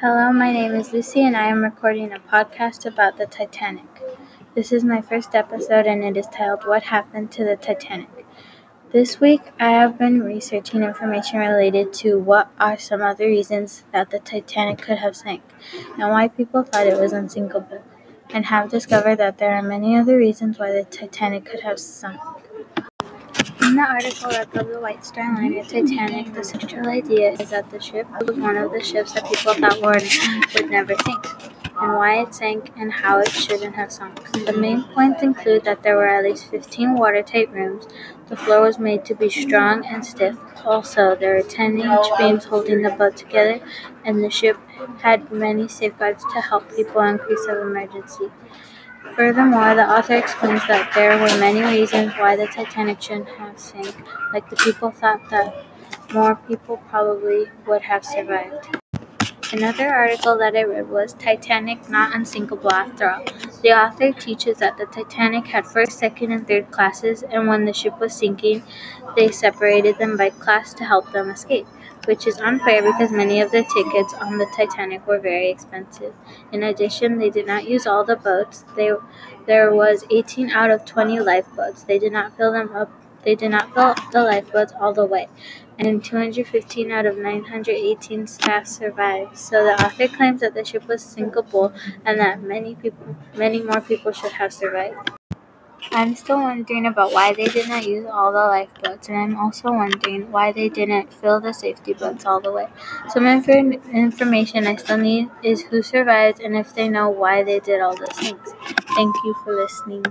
Hello, my name is Lucy, and I am recording a podcast about the Titanic. This is my first episode, and it is titled What Happened to the Titanic. This week, I have been researching information related to what are some other reasons that the Titanic could have sank, and why people thought it was unsinkable, and have discovered that there are many other reasons why the Titanic could have sunk. In the article about the White Star Liner Titanic, the central idea is that the ship was one of the ships that people thought would, would never sink, and why it sank and how it shouldn't have sunk. The main points include that there were at least 15 watertight rooms, the floor was made to be strong and stiff, also there were 10 inch beams holding the boat together, and the ship had many safeguards to help people in case of emergency. Furthermore, the author explains that there were many reasons why the Titanic shouldn't have sank, like the people thought that more people probably would have survived. Another article that I read was Titanic Not Unsinkable After All. The author teaches that the Titanic had first, second, and third classes, and when the ship was sinking, they separated them by class to help them escape which is unfair because many of the tickets on the Titanic were very expensive. In addition, they did not use all the boats. They, there was 18 out of 20 lifeboats. They did not fill them up. They did not fill the lifeboats all the way, and 215 out of 918 staff survived. So the author claims that the ship was sinkable and that many people, many more people should have survived. I'm still wondering about why they did not use all the lifeboats, and I'm also wondering why they didn't fill the safety boats all the way. Some inf- information I still need is who survived and if they know why they did all those things. Thank you for listening.